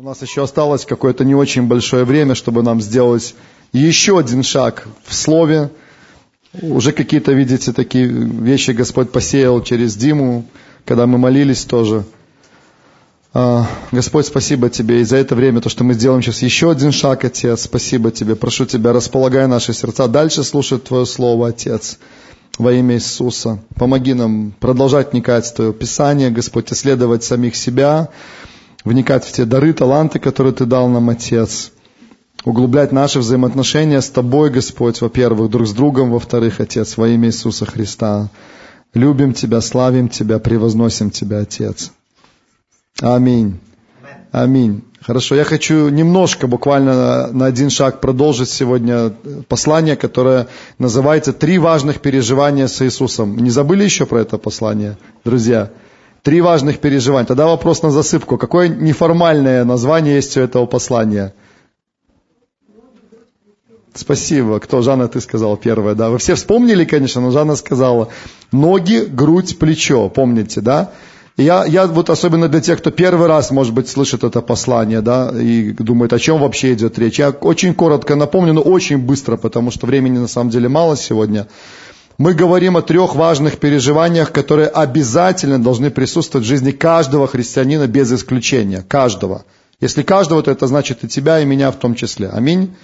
У нас еще осталось какое-то не очень большое время, чтобы нам сделать еще один шаг в Слове. Уже какие-то, видите, такие вещи Господь посеял через Диму, когда мы молились тоже. А, Господь, спасибо Тебе и за это время, то, что мы сделаем сейчас еще один шаг, Отец. Спасибо Тебе. Прошу Тебя, располагай наши сердца дальше слушать Твое Слово, Отец во имя Иисуса. Помоги нам продолжать вникать в Твое Писание, Господь, исследовать самих себя, вникать в те дары, таланты, которые Ты дал нам, Отец. Углублять наши взаимоотношения с Тобой, Господь, во-первых, друг с другом, во-вторых, Отец, во имя Иисуса Христа. Любим Тебя, славим Тебя, превозносим Тебя, Отец. Аминь. Аминь. Хорошо, я хочу немножко, буквально на один шаг продолжить сегодня послание, которое называется «Три важных переживания с Иисусом». Не забыли еще про это послание, друзья? Три важных переживания. Тогда вопрос на засыпку. Какое неформальное название есть у этого послания? Спасибо. Кто? Жанна, ты сказала первое, да? Вы все вспомнили, конечно, но Жанна сказала. Ноги, грудь, плечо. Помните, да? Я, я вот особенно для тех, кто первый раз, может быть, слышит это послание, да, и думает, о чем вообще идет речь. Я очень коротко напомню, но очень быстро, потому что времени на самом деле мало сегодня. Мы говорим о трех важных переживаниях, которые обязательно должны присутствовать в жизни каждого христианина без исключения. Каждого. Если каждого, то это значит и тебя, и меня в том числе. Аминь.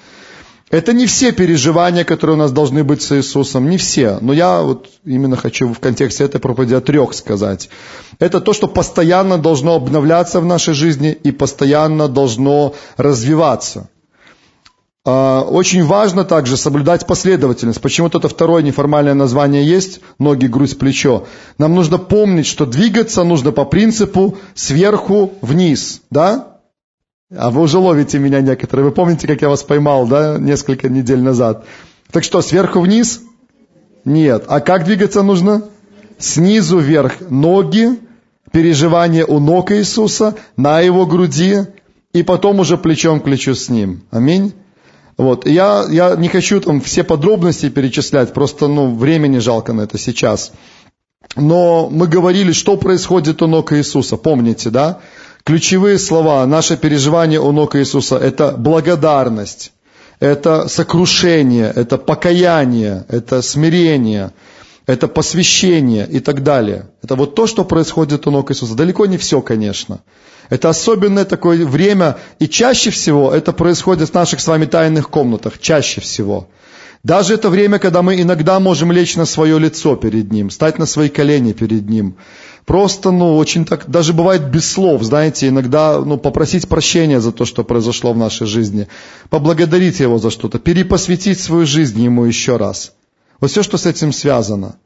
Это не все переживания, которые у нас должны быть с Иисусом, не все. Но я вот именно хочу в контексте этой проповеди о трех сказать. Это то, что постоянно должно обновляться в нашей жизни и постоянно должно развиваться. А, очень важно также соблюдать последовательность. Почему-то это второе неформальное название есть, ноги, грудь, плечо. Нам нужно помнить, что двигаться нужно по принципу сверху вниз, да? А вы уже ловите меня некоторые. Вы помните, как я вас поймал, да, несколько недель назад? Так что, сверху вниз? Нет. А как двигаться нужно? Снизу вверх. Ноги, переживание у ног Иисуса, на его груди, и потом уже плечом к плечу с ним. Аминь. Вот. Я, я не хочу там все подробности перечислять, просто ну, времени жалко на это сейчас. Но мы говорили, что происходит у ног Иисуса, помните, да? Ключевые слова, наше переживание у ног Иисуса – это благодарность, это сокрушение, это покаяние, это смирение, это посвящение и так далее. Это вот то, что происходит у ног Иисуса. Далеко не все, конечно. Это особенное такое время, и чаще всего это происходит в наших с вами тайных комнатах, чаще всего. Даже это время, когда мы иногда можем лечь на свое лицо перед Ним, стать на свои колени перед Ним. Просто, ну, очень так, даже бывает без слов, знаете, иногда, ну, попросить прощения за то, что произошло в нашей жизни, поблагодарить Его за что-то, перепосвятить свою жизнь Ему еще раз. Вот все, что с этим связано.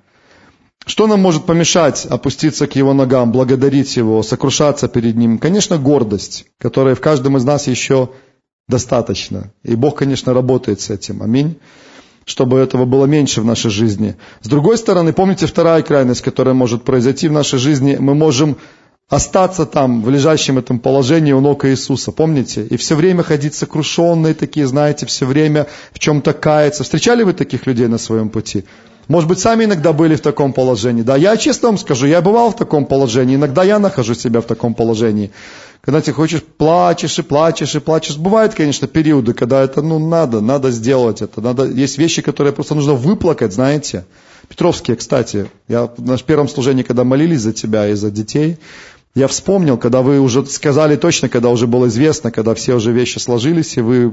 Что нам может помешать опуститься к Его ногам, благодарить Его, сокрушаться перед Ним? Конечно, гордость, которая в каждом из нас еще достаточно. И Бог, конечно, работает с этим. Аминь. Чтобы этого было меньше в нашей жизни. С другой стороны, помните вторая крайность, которая может произойти в нашей жизни? Мы можем остаться там, в лежащем этом положении у ног Иисуса, помните? И все время ходить сокрушенные такие, знаете, все время в чем-то каяться. Встречали вы таких людей на своем пути? Может быть, сами иногда были в таком положении. Да, я честно вам скажу, я бывал в таком положении. Иногда я нахожу себя в таком положении. Когда ты хочешь, плачешь и плачешь и плачешь. Бывают, конечно, периоды, когда это, ну, надо, надо сделать это. Надо, есть вещи, которые просто нужно выплакать, знаете. Петровские, кстати, я в нашем первом служении, когда молились за тебя и за детей, я вспомнил, когда вы уже сказали точно, когда уже было известно, когда все уже вещи сложились, и вы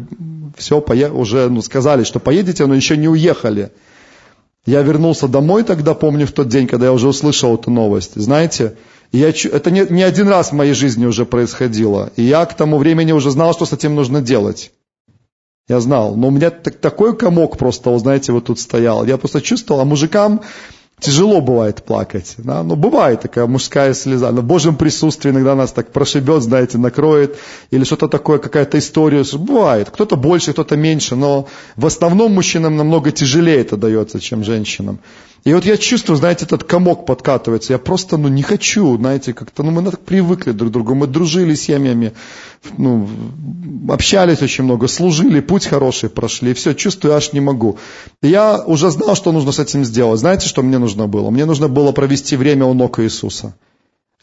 все уже ну, сказали, что поедете, но еще не уехали. Я вернулся домой тогда, помню, в тот день, когда я уже услышал эту новость. Знаете, я, это не, не один раз в моей жизни уже происходило. И я к тому времени уже знал, что с этим нужно делать. Я знал. Но у меня так, такой комок просто, знаете, вот тут стоял. Я просто чувствовал, а мужикам Тяжело бывает плакать, да? но бывает такая мужская слеза. Но в Божьем присутствии иногда нас так прошибет, знаете, накроет, или что-то такое, какая-то история. Бывает, кто-то больше, кто-то меньше, но в основном мужчинам намного тяжелее это дается, чем женщинам. И вот я чувствую, знаете, этот комок подкатывается. Я просто, ну, не хочу, знаете, как-то, ну, мы так привыкли друг к другу, мы дружили с семьями, ну, общались очень много, служили, путь хороший прошли, все, чувствую, аж не могу. Я уже знал, что нужно с этим сделать. Знаете, что мне нужно было? Мне нужно было провести время у ног Иисуса.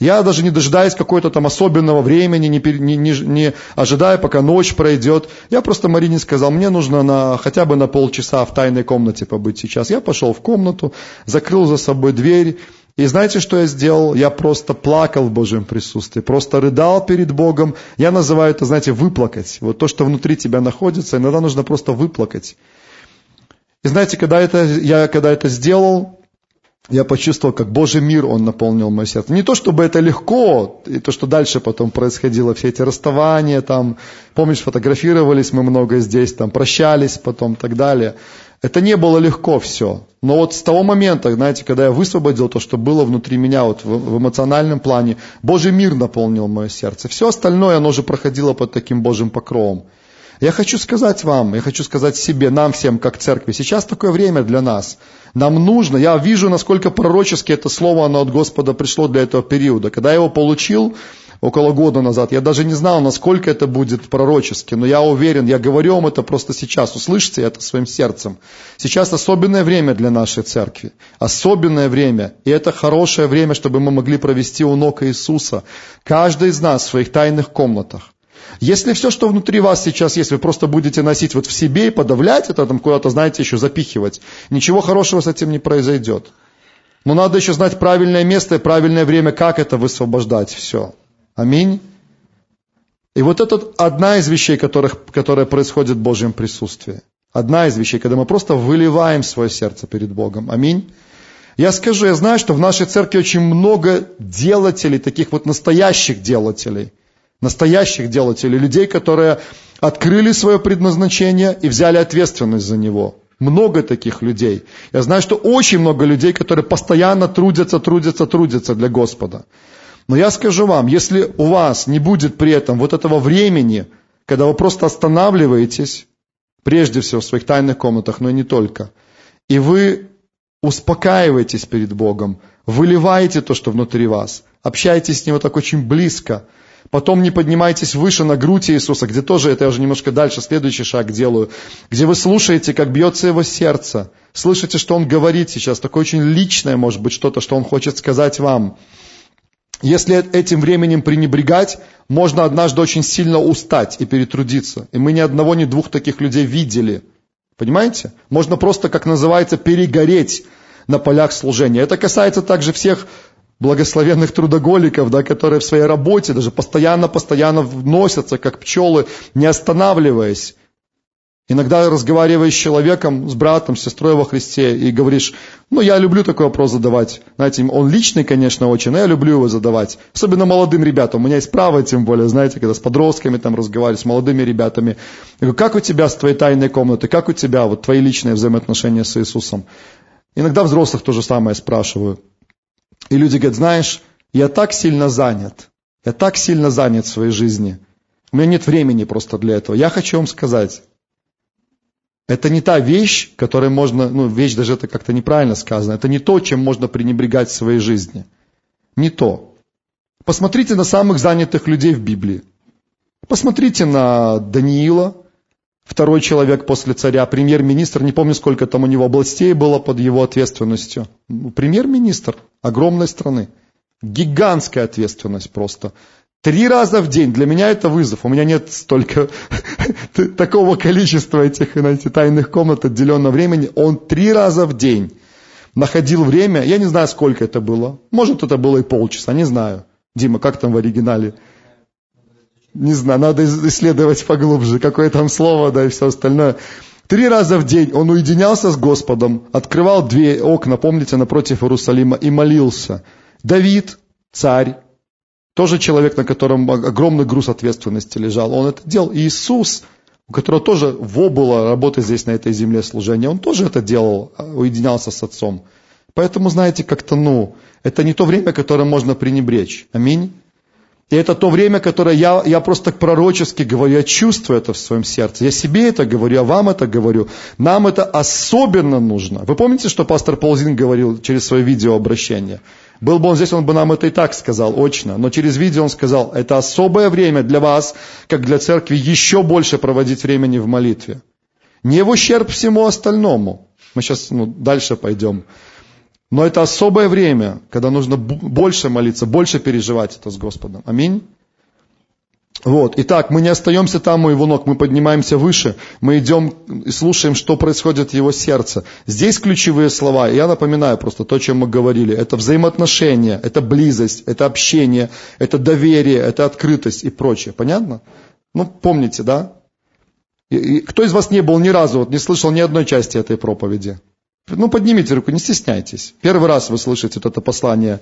Я даже не дожидаясь какого-то там особенного времени, не, не, не, не ожидая, пока ночь пройдет, я просто Марине сказал, мне нужно на, хотя бы на полчаса в тайной комнате побыть сейчас. Я пошел в комнату, закрыл за собой дверь, и знаете, что я сделал? Я просто плакал в Божьем присутствии, просто рыдал перед Богом. Я называю это, знаете, выплакать. Вот то, что внутри тебя находится, иногда нужно просто выплакать. И знаете, когда это, я когда это сделал, я почувствовал, как Божий мир, Он наполнил мое сердце. Не то, чтобы это легко, и то, что дальше потом происходило, все эти расставания, там, помнишь, фотографировались мы много здесь, там, прощались потом, так далее. Это не было легко все. Но вот с того момента, знаете, когда я высвободил то, что было внутри меня вот в, в эмоциональном плане, Божий мир наполнил мое сердце. Все остальное, оно уже проходило под таким Божьим покровом. Я хочу сказать вам, я хочу сказать себе, нам всем, как церкви, сейчас такое время для нас. Нам нужно, я вижу, насколько пророчески это слово, оно от Господа пришло для этого периода. Когда я его получил, около года назад. Я даже не знал, насколько это будет пророчески, но я уверен, я говорю вам это просто сейчас. Услышьте это своим сердцем. Сейчас особенное время для нашей церкви. Особенное время. И это хорошее время, чтобы мы могли провести у ног Иисуса. Каждый из нас в своих тайных комнатах. Если все, что внутри вас сейчас есть, вы просто будете носить вот в себе и подавлять это, там куда-то, знаете, еще запихивать, ничего хорошего с этим не произойдет. Но надо еще знать правильное место и правильное время, как это высвобождать все. Аминь. И вот это одна из вещей, которых, которая происходит в Божьем присутствии. Одна из вещей, когда мы просто выливаем свое сердце перед Богом. Аминь. Я скажу, я знаю, что в нашей церкви очень много делателей, таких вот настоящих делателей – настоящих делателей, людей, которые открыли свое предназначение и взяли ответственность за него. Много таких людей. Я знаю, что очень много людей, которые постоянно трудятся, трудятся, трудятся для Господа. Но я скажу вам, если у вас не будет при этом вот этого времени, когда вы просто останавливаетесь, прежде всего в своих тайных комнатах, но и не только, и вы успокаиваетесь перед Богом, выливаете то, что внутри вас, общаетесь с Ним вот так очень близко – Потом не поднимайтесь выше на грудь Иисуса, где тоже, это я уже немножко дальше, следующий шаг делаю, где вы слушаете, как бьется его сердце, слышите, что он говорит сейчас, такое очень личное, может быть, что-то, что он хочет сказать вам. Если этим временем пренебрегать, можно однажды очень сильно устать и перетрудиться. И мы ни одного, ни двух таких людей видели. Понимаете? Можно просто, как называется, перегореть на полях служения. Это касается также всех благословенных трудоголиков, да, которые в своей работе даже постоянно-постоянно вносятся, как пчелы, не останавливаясь. Иногда разговариваешь с человеком, с братом, с сестрой во Христе и говоришь, ну я люблю такой вопрос задавать. Знаете, он личный, конечно, очень, но я люблю его задавать. Особенно молодым ребятам. У меня есть право, тем более, знаете, когда с подростками там разговариваю, с молодыми ребятами. Я говорю, как у тебя с твоей тайной комнаты, как у тебя вот твои личные взаимоотношения с Иисусом? Иногда взрослых то же самое спрашиваю. И люди говорят, знаешь, я так сильно занят, я так сильно занят в своей жизни, у меня нет времени просто для этого. Я хочу вам сказать, это не та вещь, которой можно, ну, вещь даже это как-то неправильно сказано, это не то, чем можно пренебрегать в своей жизни. Не то. Посмотрите на самых занятых людей в Библии. Посмотрите на Даниила, Второй человек после царя, премьер-министр, не помню, сколько там у него областей было под его ответственностью. Премьер-министр огромной страны. Гигантская ответственность просто. Три раза в день. Для меня это вызов. У меня нет столько такого количества этих знаете, тайных комнат отделенного времени. Он три раза в день находил время. Я не знаю, сколько это было. Может, это было и полчаса, не знаю. Дима, как там в оригинале? Не знаю, надо исследовать поглубже, какое там слово, да, и все остальное. Три раза в день он уединялся с Господом, открывал две окна, помните, напротив Иерусалима, и молился. Давид, царь, тоже человек, на котором огромный груз ответственности лежал, он это делал. Иисус, у которого тоже во было работы здесь, на этой земле служения, он тоже это делал, а, уединялся с отцом. Поэтому, знаете, как-то, ну, это не то время, которое можно пренебречь. Аминь. И это то время, которое я, я просто пророчески говорю, я чувствую это в своем сердце. Я себе это говорю, я вам это говорю. Нам это особенно нужно. Вы помните, что пастор Ползин говорил через свое видеообращение? Был бы он здесь, он бы нам это и так сказал, очно. Но через видео он сказал, это особое время для вас, как для церкви, еще больше проводить времени в молитве. Не в ущерб всему остальному. Мы сейчас ну, дальше пойдем. Но это особое время, когда нужно больше молиться, больше переживать это с Господом. Аминь. Вот. Итак, мы не остаемся там у его ног, мы поднимаемся выше, мы идем и слушаем, что происходит в его сердце. Здесь ключевые слова, я напоминаю просто то, о чем мы говорили. Это взаимоотношения, это близость, это общение, это доверие, это открытость и прочее. Понятно? Ну, помните, да? И, и, кто из вас не был ни разу, вот, не слышал ни одной части этой проповеди? Ну, поднимите руку, не стесняйтесь. Первый раз вы слышите это послание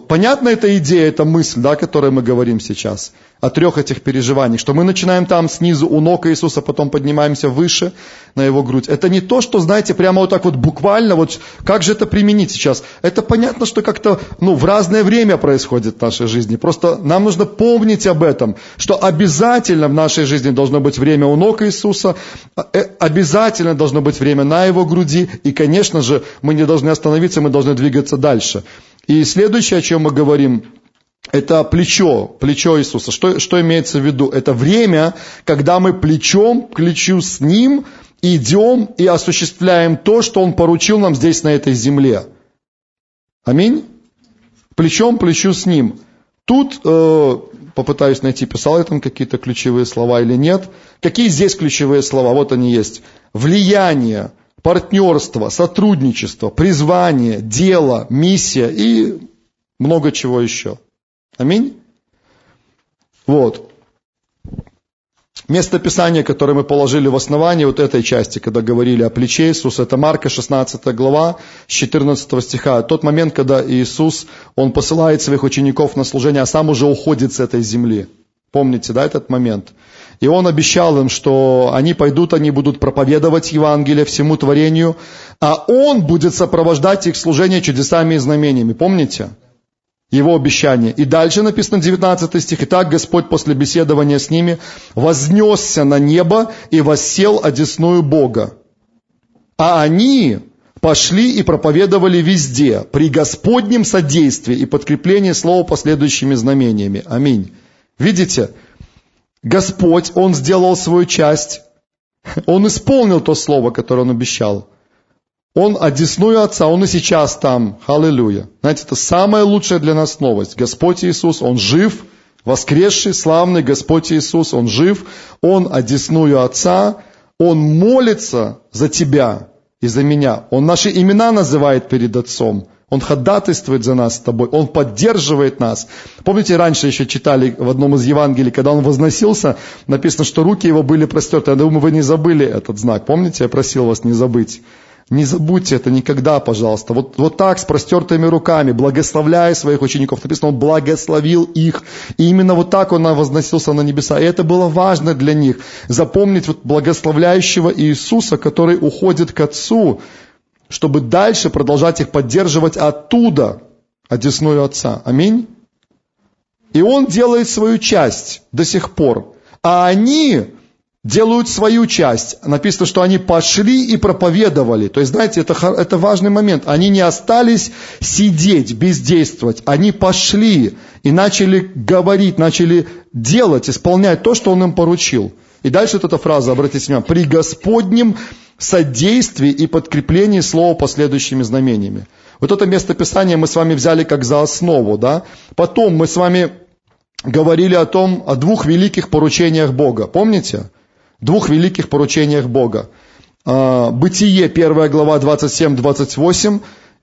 понятна эта идея, эта мысль, да, о которой мы говорим сейчас, о трех этих переживаниях, что мы начинаем там снизу у ног Иисуса, потом поднимаемся выше на его грудь. Это не то, что, знаете, прямо вот так вот буквально, вот как же это применить сейчас? Это понятно, что как-то, ну, в разное время происходит в нашей жизни. Просто нам нужно помнить об этом, что обязательно в нашей жизни должно быть время у ног Иисуса, э, обязательно должно быть время на его груди, и, конечно же, мы не должны остановиться, мы должны двигаться дальше. И следующее, о чем мы говорим, это плечо, плечо Иисуса. Что, что имеется в виду? Это время, когда мы плечом к плечу с Ним идем и осуществляем то, что Он поручил нам здесь, на этой земле. Аминь? Плечом к плечу с Ним. Тут э, попытаюсь найти, писал я там какие-то ключевые слова или нет. Какие здесь ключевые слова? Вот они есть. Влияние, партнерство, сотрудничество, призвание, дело, миссия и много чего еще. Аминь? Вот. Место Писания, которое мы положили в основании вот этой части, когда говорили о плече Иисуса, это Марка 16 глава, с 14 стиха. Тот момент, когда Иисус, Он посылает своих учеников на служение, а сам уже уходит с этой земли. Помните, да, этот момент? И он обещал им, что они пойдут, они будут проповедовать Евангелие всему творению, а он будет сопровождать их служение чудесами и знамениями. Помните? Его обещание. И дальше написано 19 стих. «Итак Господь после беседования с ними вознесся на небо и воссел одесную Бога. А они пошли и проповедовали везде, при Господнем содействии и подкреплении слова последующими знамениями. Аминь. Видите, Господь, Он сделал свою часть. Он исполнил то слово, которое Он обещал. Он одесную Отца, Он и сейчас там. Аллилуйя. Знаете, это самая лучшая для нас новость. Господь Иисус, Он жив, воскресший, славный Господь Иисус, Он жив, Он одесную Отца, Он молится за тебя и за меня. Он наши имена называет перед Отцом. Он ходатайствует за нас с тобой, Он поддерживает нас. Помните, раньше еще читали в одном из Евангелий, когда Он возносился, написано, что руки Его были простерты. Я думаю, вы не забыли этот знак. Помните, я просил вас не забыть. Не забудьте это никогда, пожалуйста. Вот, вот так, с простертыми руками, благословляя своих учеников. Написано, Он благословил их. И именно вот так Он возносился на небеса. И это было важно для них. Запомнить вот благословляющего Иисуса, который уходит к Отцу чтобы дальше продолжать их поддерживать оттуда, одесную Отца. Аминь. И Он делает свою часть до сих пор. А они делают свою часть. Написано, что они пошли и проповедовали. То есть, знаете, это, это важный момент. Они не остались сидеть, бездействовать. Они пошли и начали говорить, начали делать, исполнять то, что Он им поручил. И дальше вот эта фраза, обратите внимание, при Господнем содействии и подкреплении слова последующими знамениями. Вот это место Писания мы с вами взяли как за основу, да? Потом мы с вами говорили о том, о двух великих поручениях Бога. Помните? Двух великих поручениях Бога. А, Бытие, 1 глава 27-28,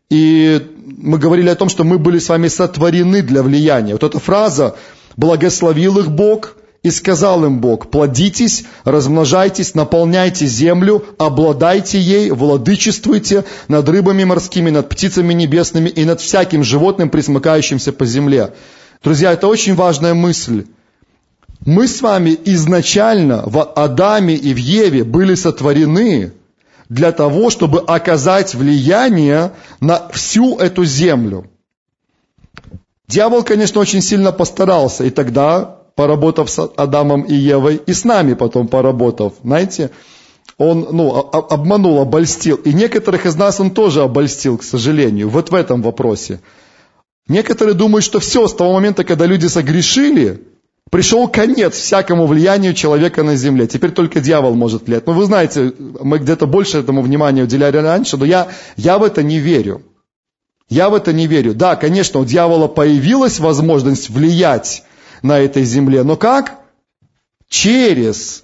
и мы говорили о том, что мы были с вами сотворены для влияния. Вот эта фраза «благословил их Бог», и сказал им Бог, плодитесь, размножайтесь, наполняйте землю, обладайте ей, владычествуйте над рыбами морскими, над птицами небесными и над всяким животным, присмыкающимся по земле. Друзья, это очень важная мысль. Мы с вами изначально в Адаме и в Еве были сотворены для того, чтобы оказать влияние на всю эту землю. Дьявол, конечно, очень сильно постарался, и тогда поработав с Адамом и Евой, и с нами потом поработав, знаете, он ну, обманул, обольстил. И некоторых из нас он тоже обольстил, к сожалению, вот в этом вопросе. Некоторые думают, что все, с того момента, когда люди согрешили, пришел конец всякому влиянию человека на земле. Теперь только дьявол может влиять. Ну, вы знаете, мы где-то больше этому внимания уделяли раньше, но я, я в это не верю. Я в это не верю. Да, конечно, у дьявола появилась возможность влиять на этой земле, но как? Через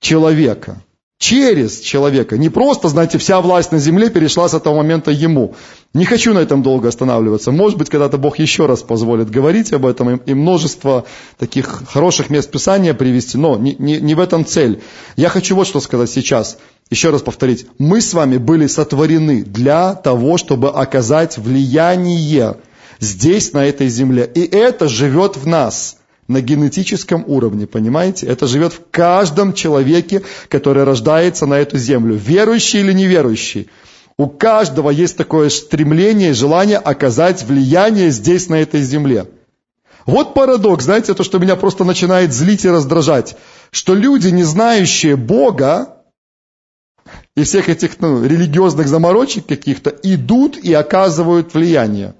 человека. Через человека. Не просто, знаете, вся власть на земле перешла с этого момента ему. Не хочу на этом долго останавливаться. Может быть, когда-то Бог еще раз позволит говорить об этом и множество таких хороших мест Писания привести, но не, не, не в этом цель. Я хочу вот что сказать сейчас. Еще раз повторить. Мы с вами были сотворены для того, чтобы оказать влияние здесь, на этой земле. И это живет в нас на генетическом уровне, понимаете? Это живет в каждом человеке, который рождается на эту землю, верующий или неверующий. У каждого есть такое стремление, желание оказать влияние здесь, на этой земле. Вот парадокс, знаете, то, что меня просто начинает злить и раздражать, что люди, не знающие Бога, и всех этих ну, религиозных заморочек каких-то, идут и оказывают влияние.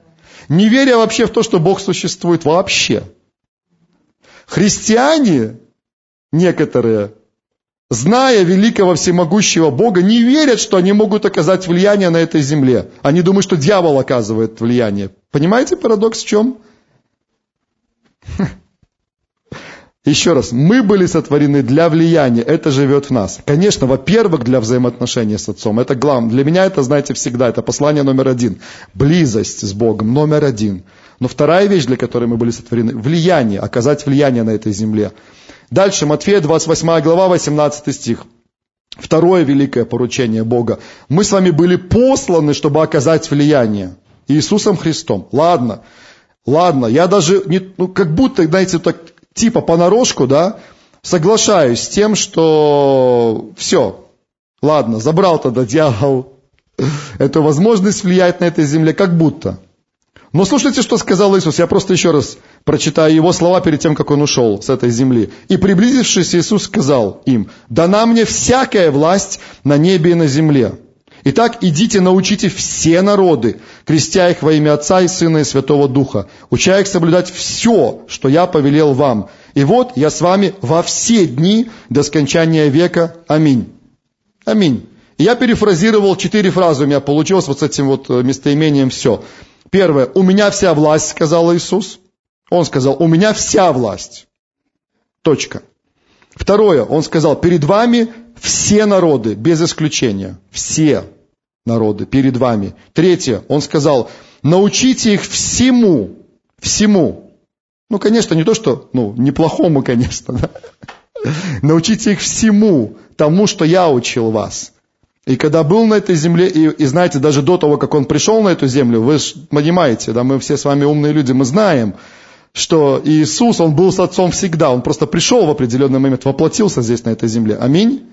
Не веря вообще в то, что Бог существует вообще – Христиане, некоторые, зная великого всемогущего Бога, не верят, что они могут оказать влияние на этой земле. Они думают, что дьявол оказывает влияние. Понимаете парадокс в чем? Еще раз, мы были сотворены для влияния, это живет в нас. Конечно, во-первых, для взаимоотношения с Отцом, это главное. Для меня это, знаете, всегда, это послание номер один. Близость с Богом номер один. Но вторая вещь, для которой мы были сотворены, влияние, оказать влияние на этой земле. Дальше, Матфея 28 глава, 18 стих. Второе великое поручение Бога. Мы с вами были посланы, чтобы оказать влияние. Иисусом Христом. Ладно, ладно, я даже, не, ну, как будто, знаете, так, типа понарошку, да, соглашаюсь с тем, что все, ладно, забрал тогда дьявол эту возможность влиять на этой земле, как будто. Но слушайте, что сказал Иисус. Я просто еще раз прочитаю его слова перед тем, как он ушел с этой земли. «И приблизившись, Иисус сказал им, «Дана мне всякая власть на небе и на земле. Итак, идите, научите все народы, крестя их во имя Отца и Сына и Святого Духа, уча их соблюдать все, что я повелел вам. И вот я с вами во все дни до скончания века. Аминь». Аминь. Я перефразировал четыре фразы, у меня получилось вот с этим вот э, местоимением все. Первое, у меня вся власть, сказал Иисус. Он сказал, у меня вся власть. Точка. Второе, он сказал, перед вами все народы, без исключения. Все народы перед вами. Третье, он сказал, научите их всему, всему. Ну, конечно, не то, что, ну, неплохому, конечно, да? Научите их всему тому, что я учил вас. И когда был на этой земле, и, и знаете, даже до того, как он пришел на эту землю, вы понимаете, да, мы все с вами умные люди, мы знаем, что Иисус, Он был с Отцом всегда, Он просто пришел в определенный момент, воплотился здесь на этой земле. Аминь.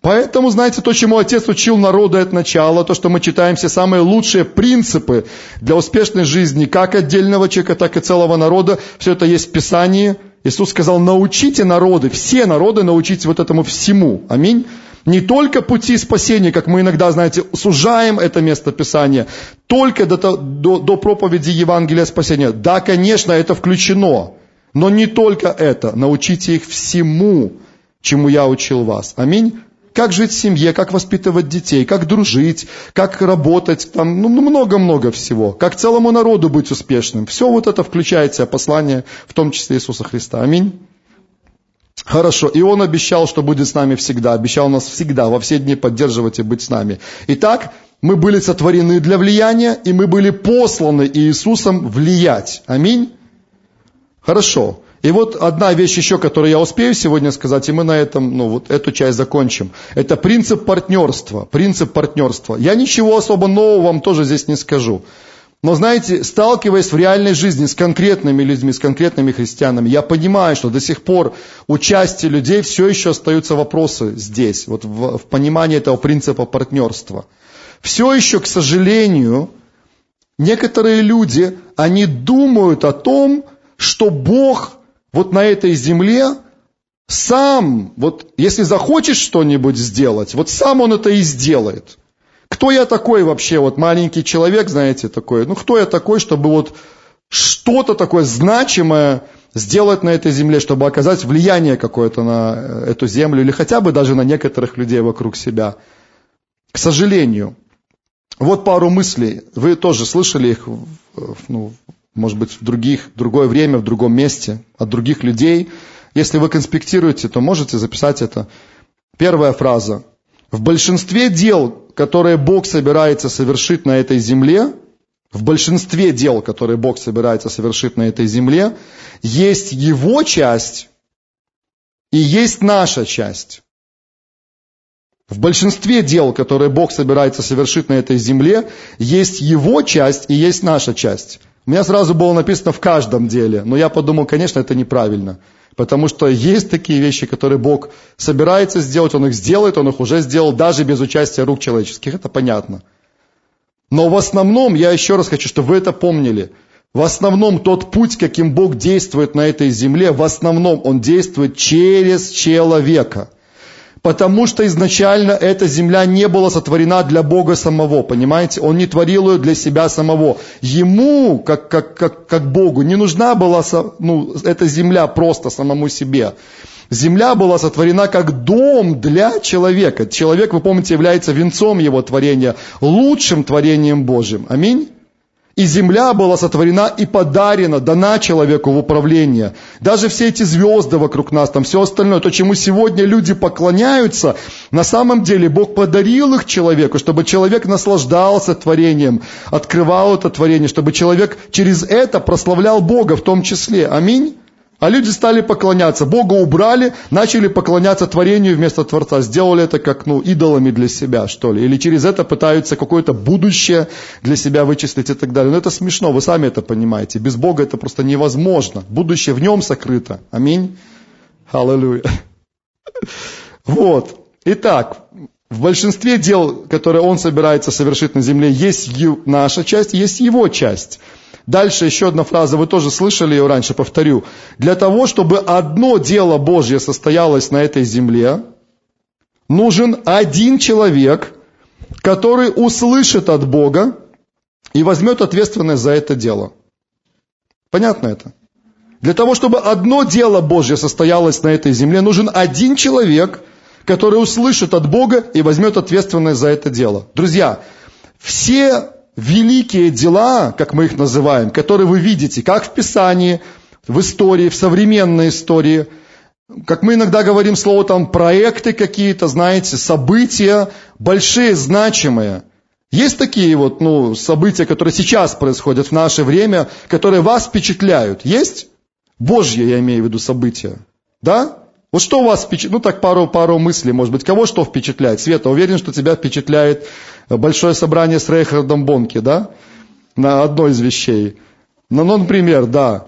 Поэтому, знаете, то, чему Отец учил народу от начала, то, что мы читаем все самые лучшие принципы для успешной жизни, как отдельного человека, так и целого народа, все это есть в Писании. Иисус сказал, научите народы, все народы научите вот этому всему. Аминь не только пути спасения, как мы иногда, знаете, сужаем это место Писания, только до, до, до проповеди Евангелия спасения. Да, конечно, это включено, но не только это. Научите их всему, чему я учил вас. Аминь. Как жить в семье, как воспитывать детей, как дружить, как работать, там, ну, много-много всего. Как целому народу быть успешным. Все вот это включает в себя послание, в том числе Иисуса Христа. Аминь. Хорошо, и Он обещал, что будет с нами всегда, обещал нас всегда, во все дни поддерживать и быть с нами. Итак, мы были сотворены для влияния, и мы были посланы Иисусом влиять. Аминь? Хорошо. И вот одна вещь еще, которую я успею сегодня сказать, и мы на этом, ну, вот эту часть закончим. Это принцип партнерства. Принцип партнерства. Я ничего особо нового вам тоже здесь не скажу. Но знаете, сталкиваясь в реальной жизни с конкретными людьми, с конкретными христианами, я понимаю, что до сих пор у части людей все еще остаются вопросы здесь, вот в, в понимании этого принципа партнерства. Все еще, к сожалению, некоторые люди, они думают о том, что Бог вот на этой земле сам, вот если захочет что-нибудь сделать, вот сам Он это и сделает. Кто я такой вообще, вот маленький человек, знаете, такой, ну кто я такой, чтобы вот что-то такое значимое сделать на этой земле, чтобы оказать влияние какое-то на э, эту землю или хотя бы даже на некоторых людей вокруг себя. К сожалению, Вот пару мыслей. Вы тоже слышали их, ну, может быть, в других, другое время, в другом месте, от других людей. Если вы конспектируете, то можете записать это. Первая фраза. В большинстве дел, которые Бог собирается совершить на этой земле, в большинстве дел, которые Бог собирается совершить на этой земле, есть Его часть и есть наша часть. В большинстве дел, которые Бог собирается совершить на этой земле, есть Его часть и есть наша часть. У меня сразу было написано в каждом деле, но я подумал, конечно, это неправильно. Потому что есть такие вещи, которые Бог собирается сделать, Он их сделает, Он их уже сделал, даже без участия рук человеческих, это понятно. Но в основном, я еще раз хочу, чтобы вы это помнили, в основном тот путь, каким Бог действует на этой земле, в основном Он действует через человека – Потому что изначально эта земля не была сотворена для Бога самого, понимаете? Он не творил ее для себя самого. Ему, как, как, как, как Богу, не нужна была ну, эта земля просто самому себе. Земля была сотворена как дом для человека. Человек, вы помните, является венцом его творения, лучшим творением Божьим. Аминь. И земля была сотворена и подарена, дана человеку в управление. Даже все эти звезды вокруг нас, там все остальное, то, чему сегодня люди поклоняются, на самом деле Бог подарил их человеку, чтобы человек наслаждался творением, открывал это творение, чтобы человек через это прославлял Бога в том числе. Аминь. А люди стали поклоняться. Бога убрали, начали поклоняться творению вместо Творца. Сделали это как, ну, идолами для себя, что ли. Или через это пытаются какое-то будущее для себя вычислить и так далее. Но это смешно, вы сами это понимаете. Без Бога это просто невозможно. Будущее в нем сокрыто. Аминь. Аллилуйя. Вот. Итак, в большинстве дел, которые он собирается совершить на земле, есть наша часть, есть его часть. Дальше еще одна фраза, вы тоже слышали ее раньше, повторю. Для того, чтобы одно дело Божье состоялось на этой земле, нужен один человек, который услышит от Бога и возьмет ответственность за это дело. Понятно это? Для того, чтобы одно дело Божье состоялось на этой земле, нужен один человек, который услышит от Бога и возьмет ответственность за это дело. Друзья, все великие дела, как мы их называем, которые вы видите, как в Писании, в истории, в современной истории, как мы иногда говорим слово там проекты какие-то, знаете, события большие, значимые. Есть такие вот ну, события, которые сейчас происходят в наше время, которые вас впечатляют? Есть? Божьи, я имею в виду, события. Да? Вот что у вас впечатляет? Ну так пару, пару мыслей, может быть, кого что впечатляет? Света, уверен, что тебя впечатляет большое собрание с Рейхардом Бонки, да? На одной из вещей. Ну, ну например, да.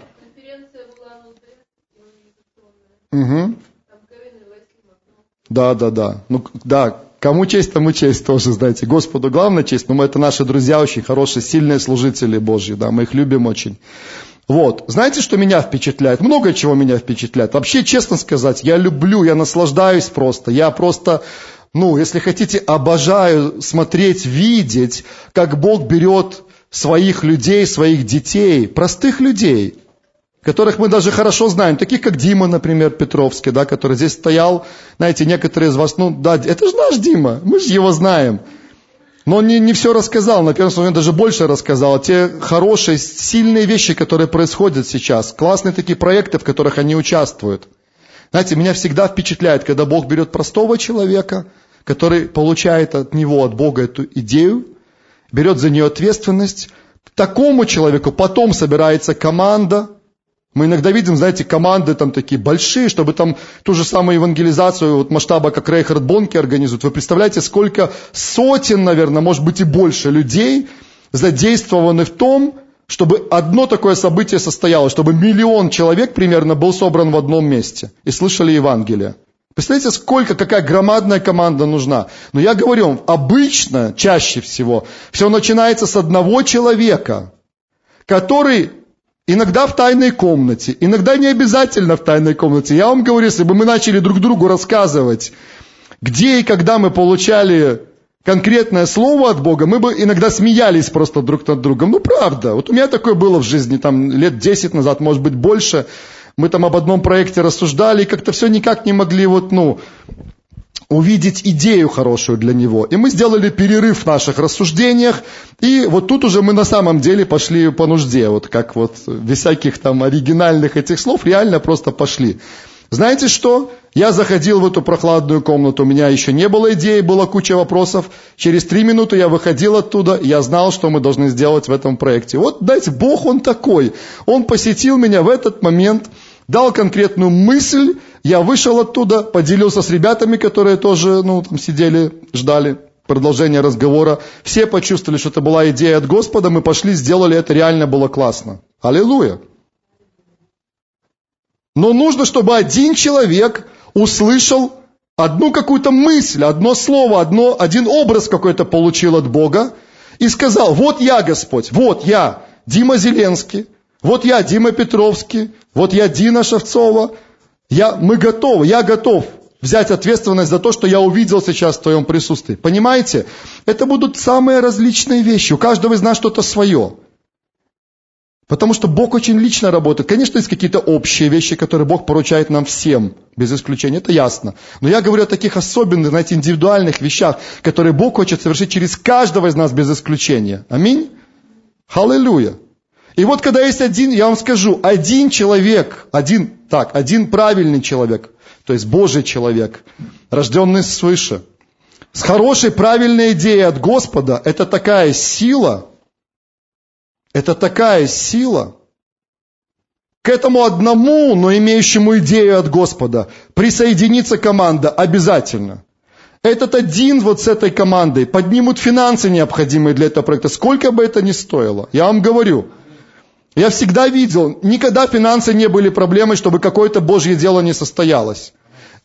Угу. Да, да, да. Ну, да, кому честь, тому честь тоже, знаете. Господу главная честь, но мы это наши друзья очень хорошие, сильные служители Божьи, да, мы их любим очень. Вот. Знаете, что меня впечатляет? Много чего меня впечатляет. Вообще, честно сказать, я люблю, я наслаждаюсь просто. Я просто, ну, если хотите, обожаю смотреть, видеть, как Бог берет своих людей, своих детей, простых людей, которых мы даже хорошо знаем, таких как Дима, например, Петровский, да, который здесь стоял, знаете, некоторые из вас, ну, да, это же наш Дима, мы же его знаем. Но он не, не все рассказал, на первом момент даже больше рассказал. Те хорошие, сильные вещи, которые происходят сейчас. Классные такие проекты, в которых они участвуют. Знаете, меня всегда впечатляет, когда Бог берет простого человека, который получает от него, от Бога эту идею, берет за нее ответственность. Такому человеку потом собирается команда, мы иногда видим, знаете, команды там такие большие, чтобы там ту же самую евангелизацию вот масштаба, как Рейхард Бонки организует. Вы представляете, сколько сотен, наверное, может быть и больше людей задействованы в том, чтобы одно такое событие состоялось, чтобы миллион человек примерно был собран в одном месте и слышали Евангелие. Представляете, сколько, какая громадная команда нужна. Но я говорю обычно, чаще всего, все начинается с одного человека, который Иногда в тайной комнате, иногда не обязательно в тайной комнате. Я вам говорю, если бы мы начали друг другу рассказывать, где и когда мы получали конкретное слово от Бога, мы бы иногда смеялись просто друг над другом. Ну, правда. Вот у меня такое было в жизни, там, лет 10 назад, может быть, больше. Мы там об одном проекте рассуждали и как-то все никак не могли вот, ну, увидеть идею хорошую для него. И мы сделали перерыв в наших рассуждениях, и вот тут уже мы на самом деле пошли по нужде, вот как вот без всяких там оригинальных этих слов, реально просто пошли. Знаете что? Я заходил в эту прохладную комнату, у меня еще не было идеи, была куча вопросов. Через три минуты я выходил оттуда, я знал, что мы должны сделать в этом проекте. Вот, дайте, Бог он такой. Он посетил меня в этот момент, дал конкретную мысль, я вышел оттуда, поделился с ребятами, которые тоже, ну, там сидели, ждали продолжения разговора. Все почувствовали, что это была идея от Господа, мы пошли, сделали это, реально было классно. Аллилуйя. Но нужно, чтобы один человек услышал одну какую-то мысль, одно слово, одно, один образ какой-то получил от Бога и сказал, вот я, Господь, вот я, Дима Зеленский, вот я, Дима Петровский, вот я, Дина Шевцова, я, мы готовы, я готов взять ответственность за то, что я увидел сейчас в твоем присутствии. Понимаете? Это будут самые различные вещи. У каждого из нас что-то свое. Потому что Бог очень лично работает. Конечно, есть какие-то общие вещи, которые Бог поручает нам всем, без исключения, это ясно. Но я говорю о таких особенных, знаете, индивидуальных вещах, которые Бог хочет совершить через каждого из нас без исключения. Аминь? Аллилуйя. И вот когда есть один, я вам скажу, один человек, один, так, один правильный человек, то есть Божий человек, рожденный свыше, с хорошей, правильной идеей от Господа, это такая сила – это такая сила. К этому одному, но имеющему идею от Господа, присоединится команда обязательно. Этот один вот с этой командой поднимут финансы необходимые для этого проекта, сколько бы это ни стоило. Я вам говорю, я всегда видел, никогда финансы не были проблемой, чтобы какое-то Божье дело не состоялось.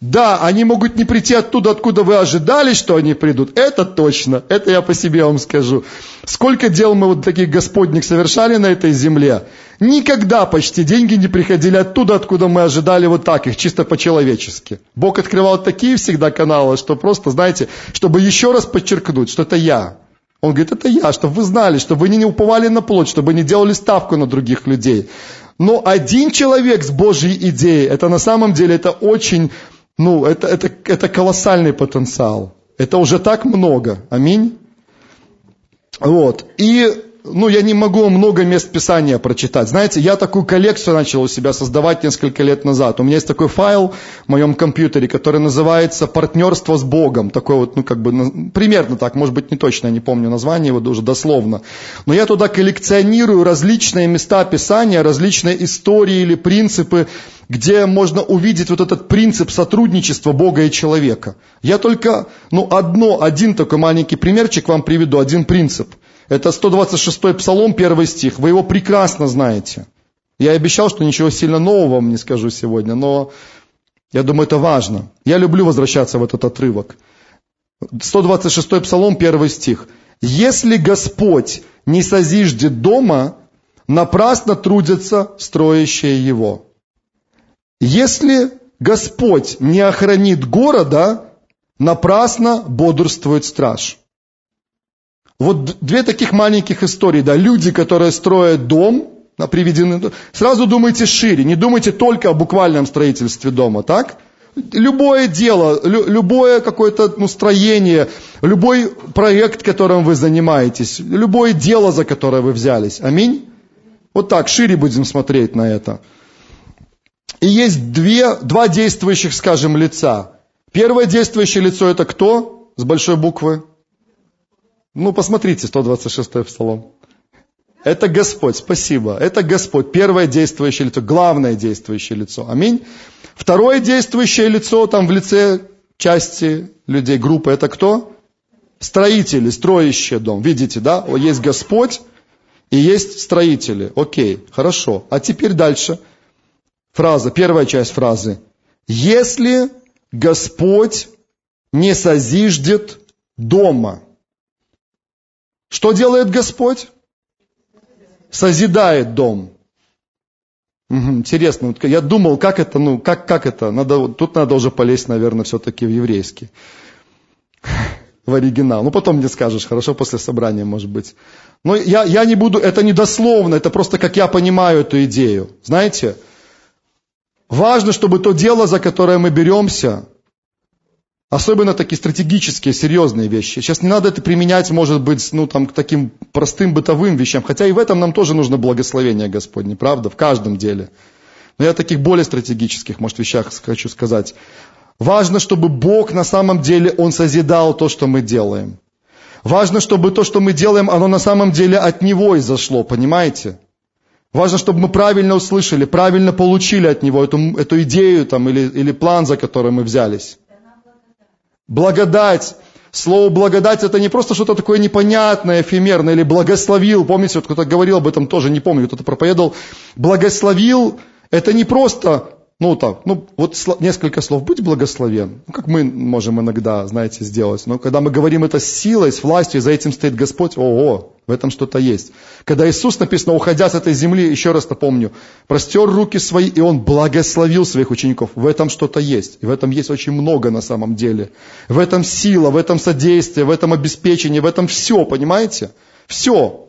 Да, они могут не прийти оттуда, откуда вы ожидали, что они придут. Это точно. Это я по себе вам скажу. Сколько дел мы вот таких господних совершали на этой земле. Никогда почти деньги не приходили оттуда, откуда мы ожидали вот так их, чисто по-человечески. Бог открывал такие всегда каналы, что просто, знаете, чтобы еще раз подчеркнуть, что это я. Он говорит, это я, чтобы вы знали, чтобы вы не уповали на плоть, чтобы не делали ставку на других людей. Но один человек с Божьей идеей, это на самом деле, это очень ну, это, это, это колоссальный потенциал. Это уже так много. Аминь. Вот. И ну, я не могу много мест Писания прочитать. Знаете, я такую коллекцию начал у себя создавать несколько лет назад. У меня есть такой файл в моем компьютере, который называется «Партнерство с Богом». Такой вот, ну, как бы, примерно так, может быть, не точно, я не помню название его уже дословно. Но я туда коллекционирую различные места Писания, различные истории или принципы, где можно увидеть вот этот принцип сотрудничества Бога и человека. Я только, ну, одно, один такой маленький примерчик вам приведу, один принцип – это 126-й псалом, первый стих. Вы его прекрасно знаете. Я обещал, что ничего сильно нового вам не скажу сегодня, но я думаю, это важно. Я люблю возвращаться в этот отрывок. 126-й псалом, первый стих. «Если Господь не созиждет дома, напрасно трудятся строящие его. Если Господь не охранит города, напрасно бодрствует страж». Вот две таких маленьких истории, да, люди, которые строят дом, приведены, сразу думайте шире, не думайте только о буквальном строительстве дома, так? Любое дело, любое какое-то ну, строение, любой проект, которым вы занимаетесь, любое дело, за которое вы взялись. Аминь? Вот так, шире будем смотреть на это. И есть две, два действующих, скажем, лица. Первое действующее лицо это кто с большой буквы? Ну, посмотрите, 126-й псалом. Это Господь, спасибо. Это Господь, первое действующее лицо, главное действующее лицо. Аминь. Второе действующее лицо, там в лице части людей, группы, это кто? Строители, строящие дом. Видите, да? Есть Господь и есть строители. Окей, хорошо. А теперь дальше. Фраза, первая часть фразы. Если Господь не созиждет дома – что делает Господь? Созидает дом. Угу, интересно, вот я думал, как это, ну, как, как это, надо, тут надо уже полезть, наверное, все-таки в еврейский, в оригинал. Ну, потом мне скажешь, хорошо, после собрания, может быть. Но я, я не буду, это не дословно, это просто как я понимаю эту идею. Знаете, важно, чтобы то дело, за которое мы беремся, Особенно такие стратегические, серьезные вещи. Сейчас не надо это применять, может быть, ну, там, к таким простым бытовым вещам. Хотя и в этом нам тоже нужно благословение Господне, правда, в каждом деле. Но я о таких более стратегических, может, вещах хочу сказать. Важно, чтобы Бог на самом деле, Он созидал то, что мы делаем. Важно, чтобы то, что мы делаем, оно на самом деле от Него изошло, понимаете? Важно, чтобы мы правильно услышали, правильно получили от Него эту, эту идею там, или, или план, за который мы взялись. Благодать. Слово благодать это не просто что-то такое непонятное, эфемерное, или благословил. Помните, вот кто-то говорил об этом, тоже не помню, кто-то проповедовал. Благословил это не просто ну так, ну вот несколько слов, будь благословен. Ну, как мы можем иногда, знаете, сделать. Но когда мы говорим это с силой, с властью, за этим стоит Господь, ого, в этом что-то есть. Когда Иисус, написано, уходя с этой земли, еще раз напомню, простер руки свои, и Он благословил своих учеников. В этом что-то есть. И в этом есть очень много на самом деле. В этом сила, в этом содействие, в этом обеспечение, в этом все, понимаете? Все.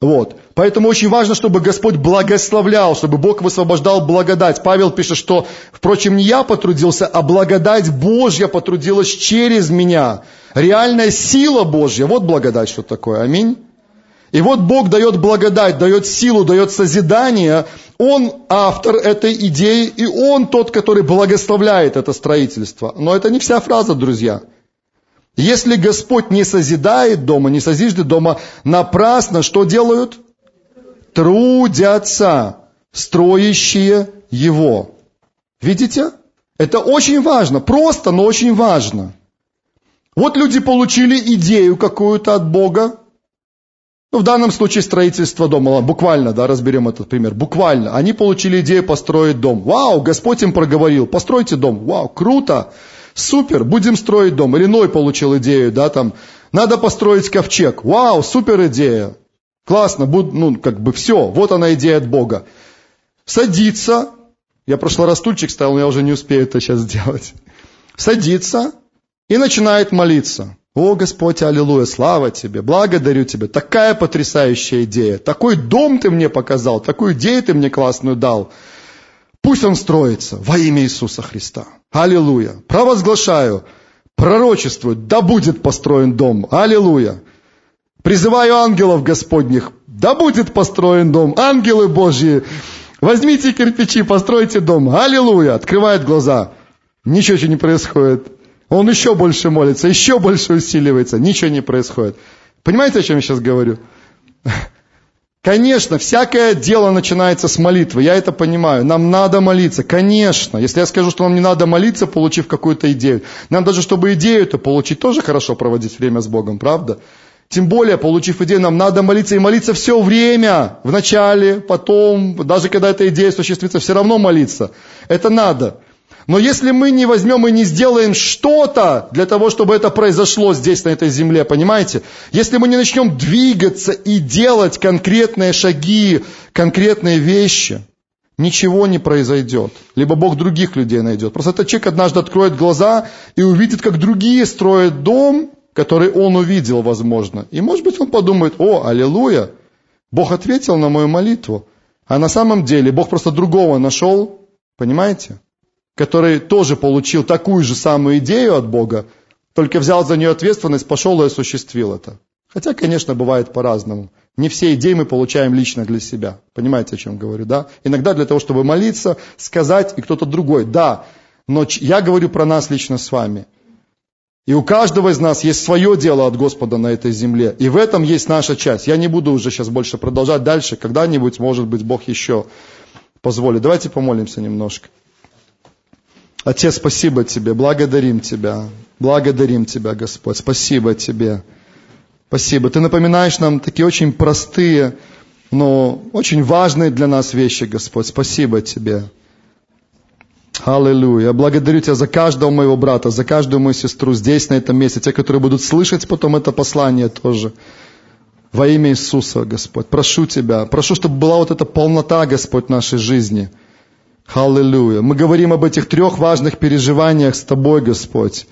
Вот. Поэтому очень важно, чтобы Господь благословлял, чтобы Бог высвобождал благодать. Павел пишет, что, впрочем, не я потрудился, а благодать Божья потрудилась через меня. Реальная сила Божья. Вот благодать, что такое. Аминь. И вот Бог дает благодать, дает силу, дает созидание. Он автор этой идеи, и Он тот, который благословляет это строительство. Но это не вся фраза, друзья. Если Господь не созидает дома, не созиждет дома, напрасно что делают? Трудятся строящие его. Видите? Это очень важно, просто, но очень важно. Вот люди получили идею какую-то от Бога, ну, в данном случае строительство дома, буквально, да, разберем этот пример, буквально. Они получили идею построить дом. Вау, Господь им проговорил, постройте дом. Вау, круто. Супер, будем строить дом. Или Ной получил идею, да, там, надо построить ковчег. Вау, супер идея. Классно, буд, ну, как бы все, вот она идея от Бога. Садится, я прошлый раз стульчик ставил, но я уже не успею это сейчас сделать. Садится и начинает молиться. О, Господь, аллилуйя, слава Тебе, благодарю Тебя. Такая потрясающая идея. Такой дом Ты мне показал, такую идею Ты мне классную дал. Пусть он строится во имя Иисуса Христа. Аллилуйя. Провозглашаю, пророчествую, да будет построен дом. Аллилуйя. Призываю ангелов Господних, да будет построен дом. Ангелы Божьи, возьмите кирпичи, постройте дом. Аллилуйя. Открывает глаза. Ничего не происходит. Он еще больше молится, еще больше усиливается. Ничего не происходит. Понимаете, о чем я сейчас говорю? Конечно, всякое дело начинается с молитвы, я это понимаю. Нам надо молиться, конечно. Если я скажу, что нам не надо молиться, получив какую-то идею, нам даже, чтобы идею это получить, тоже хорошо проводить время с Богом, правда? Тем более, получив идею, нам надо молиться и молиться все время. В начале, потом, даже когда эта идея осуществится, все равно молиться. Это надо. Но если мы не возьмем и не сделаем что-то для того, чтобы это произошло здесь, на этой земле, понимаете? Если мы не начнем двигаться и делать конкретные шаги, конкретные вещи, ничего не произойдет. Либо Бог других людей найдет. Просто этот человек однажды откроет глаза и увидит, как другие строят дом, который он увидел, возможно. И может быть он подумает, о, аллилуйя, Бог ответил на мою молитву. А на самом деле Бог просто другого нашел, понимаете? Который тоже получил такую же самую идею от Бога, только взял за нее ответственность, пошел и осуществил это. Хотя, конечно, бывает по-разному. Не все идеи мы получаем лично для себя. Понимаете, о чем говорю, да? Иногда для того, чтобы молиться, сказать, и кто-то другой. Да, но я говорю про нас лично с вами. И у каждого из нас есть свое дело от Господа на этой земле. И в этом есть наша часть. Я не буду уже сейчас больше продолжать дальше. Когда-нибудь, может быть, Бог еще позволит. Давайте помолимся немножко. Отец, спасибо Тебе, благодарим Тебя, благодарим Тебя, Господь, спасибо Тебе. Спасибо. Ты напоминаешь нам такие очень простые, но очень важные для нас вещи, Господь. Спасибо Тебе. Аллилуйя. Благодарю Тебя за каждого моего брата, за каждую мою сестру здесь, на этом месте, те, которые будут слышать потом это послание тоже. Во имя Иисуса, Господь, прошу Тебя, прошу, чтобы была вот эта полнота, Господь, нашей жизни – Аллилуйя. Мы говорим об этих трех важных переживаниях с Тобой, Господь.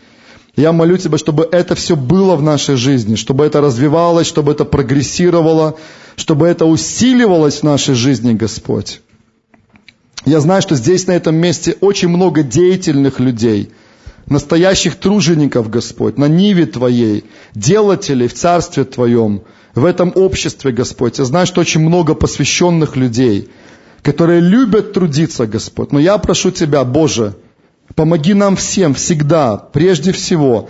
Я молю Тебя, чтобы это все было в нашей жизни, чтобы это развивалось, чтобы это прогрессировало, чтобы это усиливалось в нашей жизни, Господь. Я знаю, что здесь, на этом месте, очень много деятельных людей, настоящих тружеников, Господь, на ниве Твоей, делателей в Царстве Твоем, в этом обществе, Господь. Я знаю, что очень много посвященных людей, которые любят трудиться, Господь. Но я прошу Тебя, Боже, помоги нам всем всегда, прежде всего,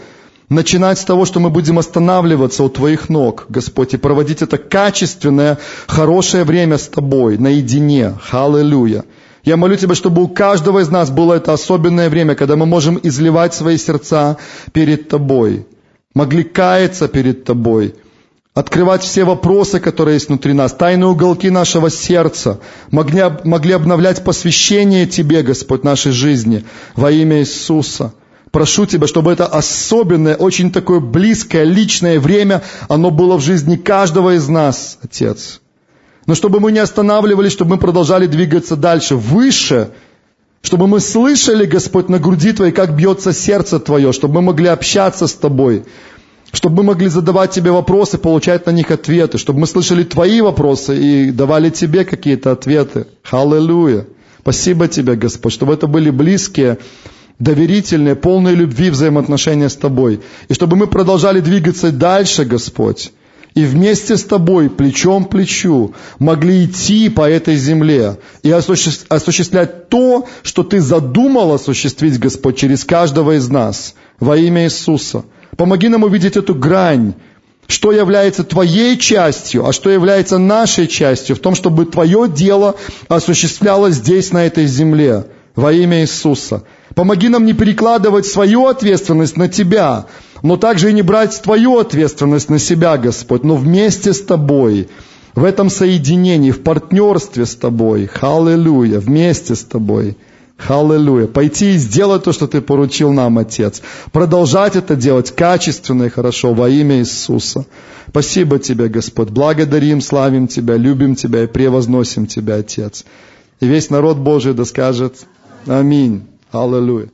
начинать с того, что мы будем останавливаться у Твоих ног, Господь, и проводить это качественное, хорошее время с Тобой, наедине. Халлелуя. Я молю Тебя, чтобы у каждого из нас было это особенное время, когда мы можем изливать свои сердца перед Тобой, могли каяться перед Тобой, открывать все вопросы, которые есть внутри нас, тайные уголки нашего сердца, могли, могли обновлять посвящение Тебе, Господь, нашей жизни во имя Иисуса. Прошу Тебя, чтобы это особенное, очень такое близкое, личное время, оно было в жизни каждого из нас, Отец. Но чтобы мы не останавливались, чтобы мы продолжали двигаться дальше, выше, чтобы мы слышали, Господь, на груди Твоей, как бьется сердце Твое, чтобы мы могли общаться с Тобой, чтобы мы могли задавать Тебе вопросы, получать на них ответы, чтобы мы слышали Твои вопросы и давали Тебе какие-то ответы. Аллилуйя. Спасибо Тебе, Господь, чтобы это были близкие, доверительные, полные любви взаимоотношения с Тобой. И чтобы мы продолжали двигаться дальше, Господь и вместе с тобой, плечом к плечу, могли идти по этой земле и осуществлять то, что ты задумал осуществить, Господь, через каждого из нас во имя Иисуса. Помоги нам увидеть эту грань, что является твоей частью, а что является нашей частью, в том, чтобы твое дело осуществлялось здесь, на этой земле, во имя Иисуса. Помоги нам не перекладывать свою ответственность на Тебя, но также и не брать твою ответственность на себя, Господь, но вместе с Тобой, в этом соединении, в партнерстве с Тобой. Халлелуя, вместе с Тобой. Халлелуя. Пойти и сделать то, что Ты поручил нам, Отец. Продолжать это делать качественно и хорошо во имя Иисуса. Спасибо Тебе, Господь. Благодарим, славим Тебя, любим Тебя и превозносим Тебя, Отец. И весь народ Божий да скажет Аминь. Аллилуйя.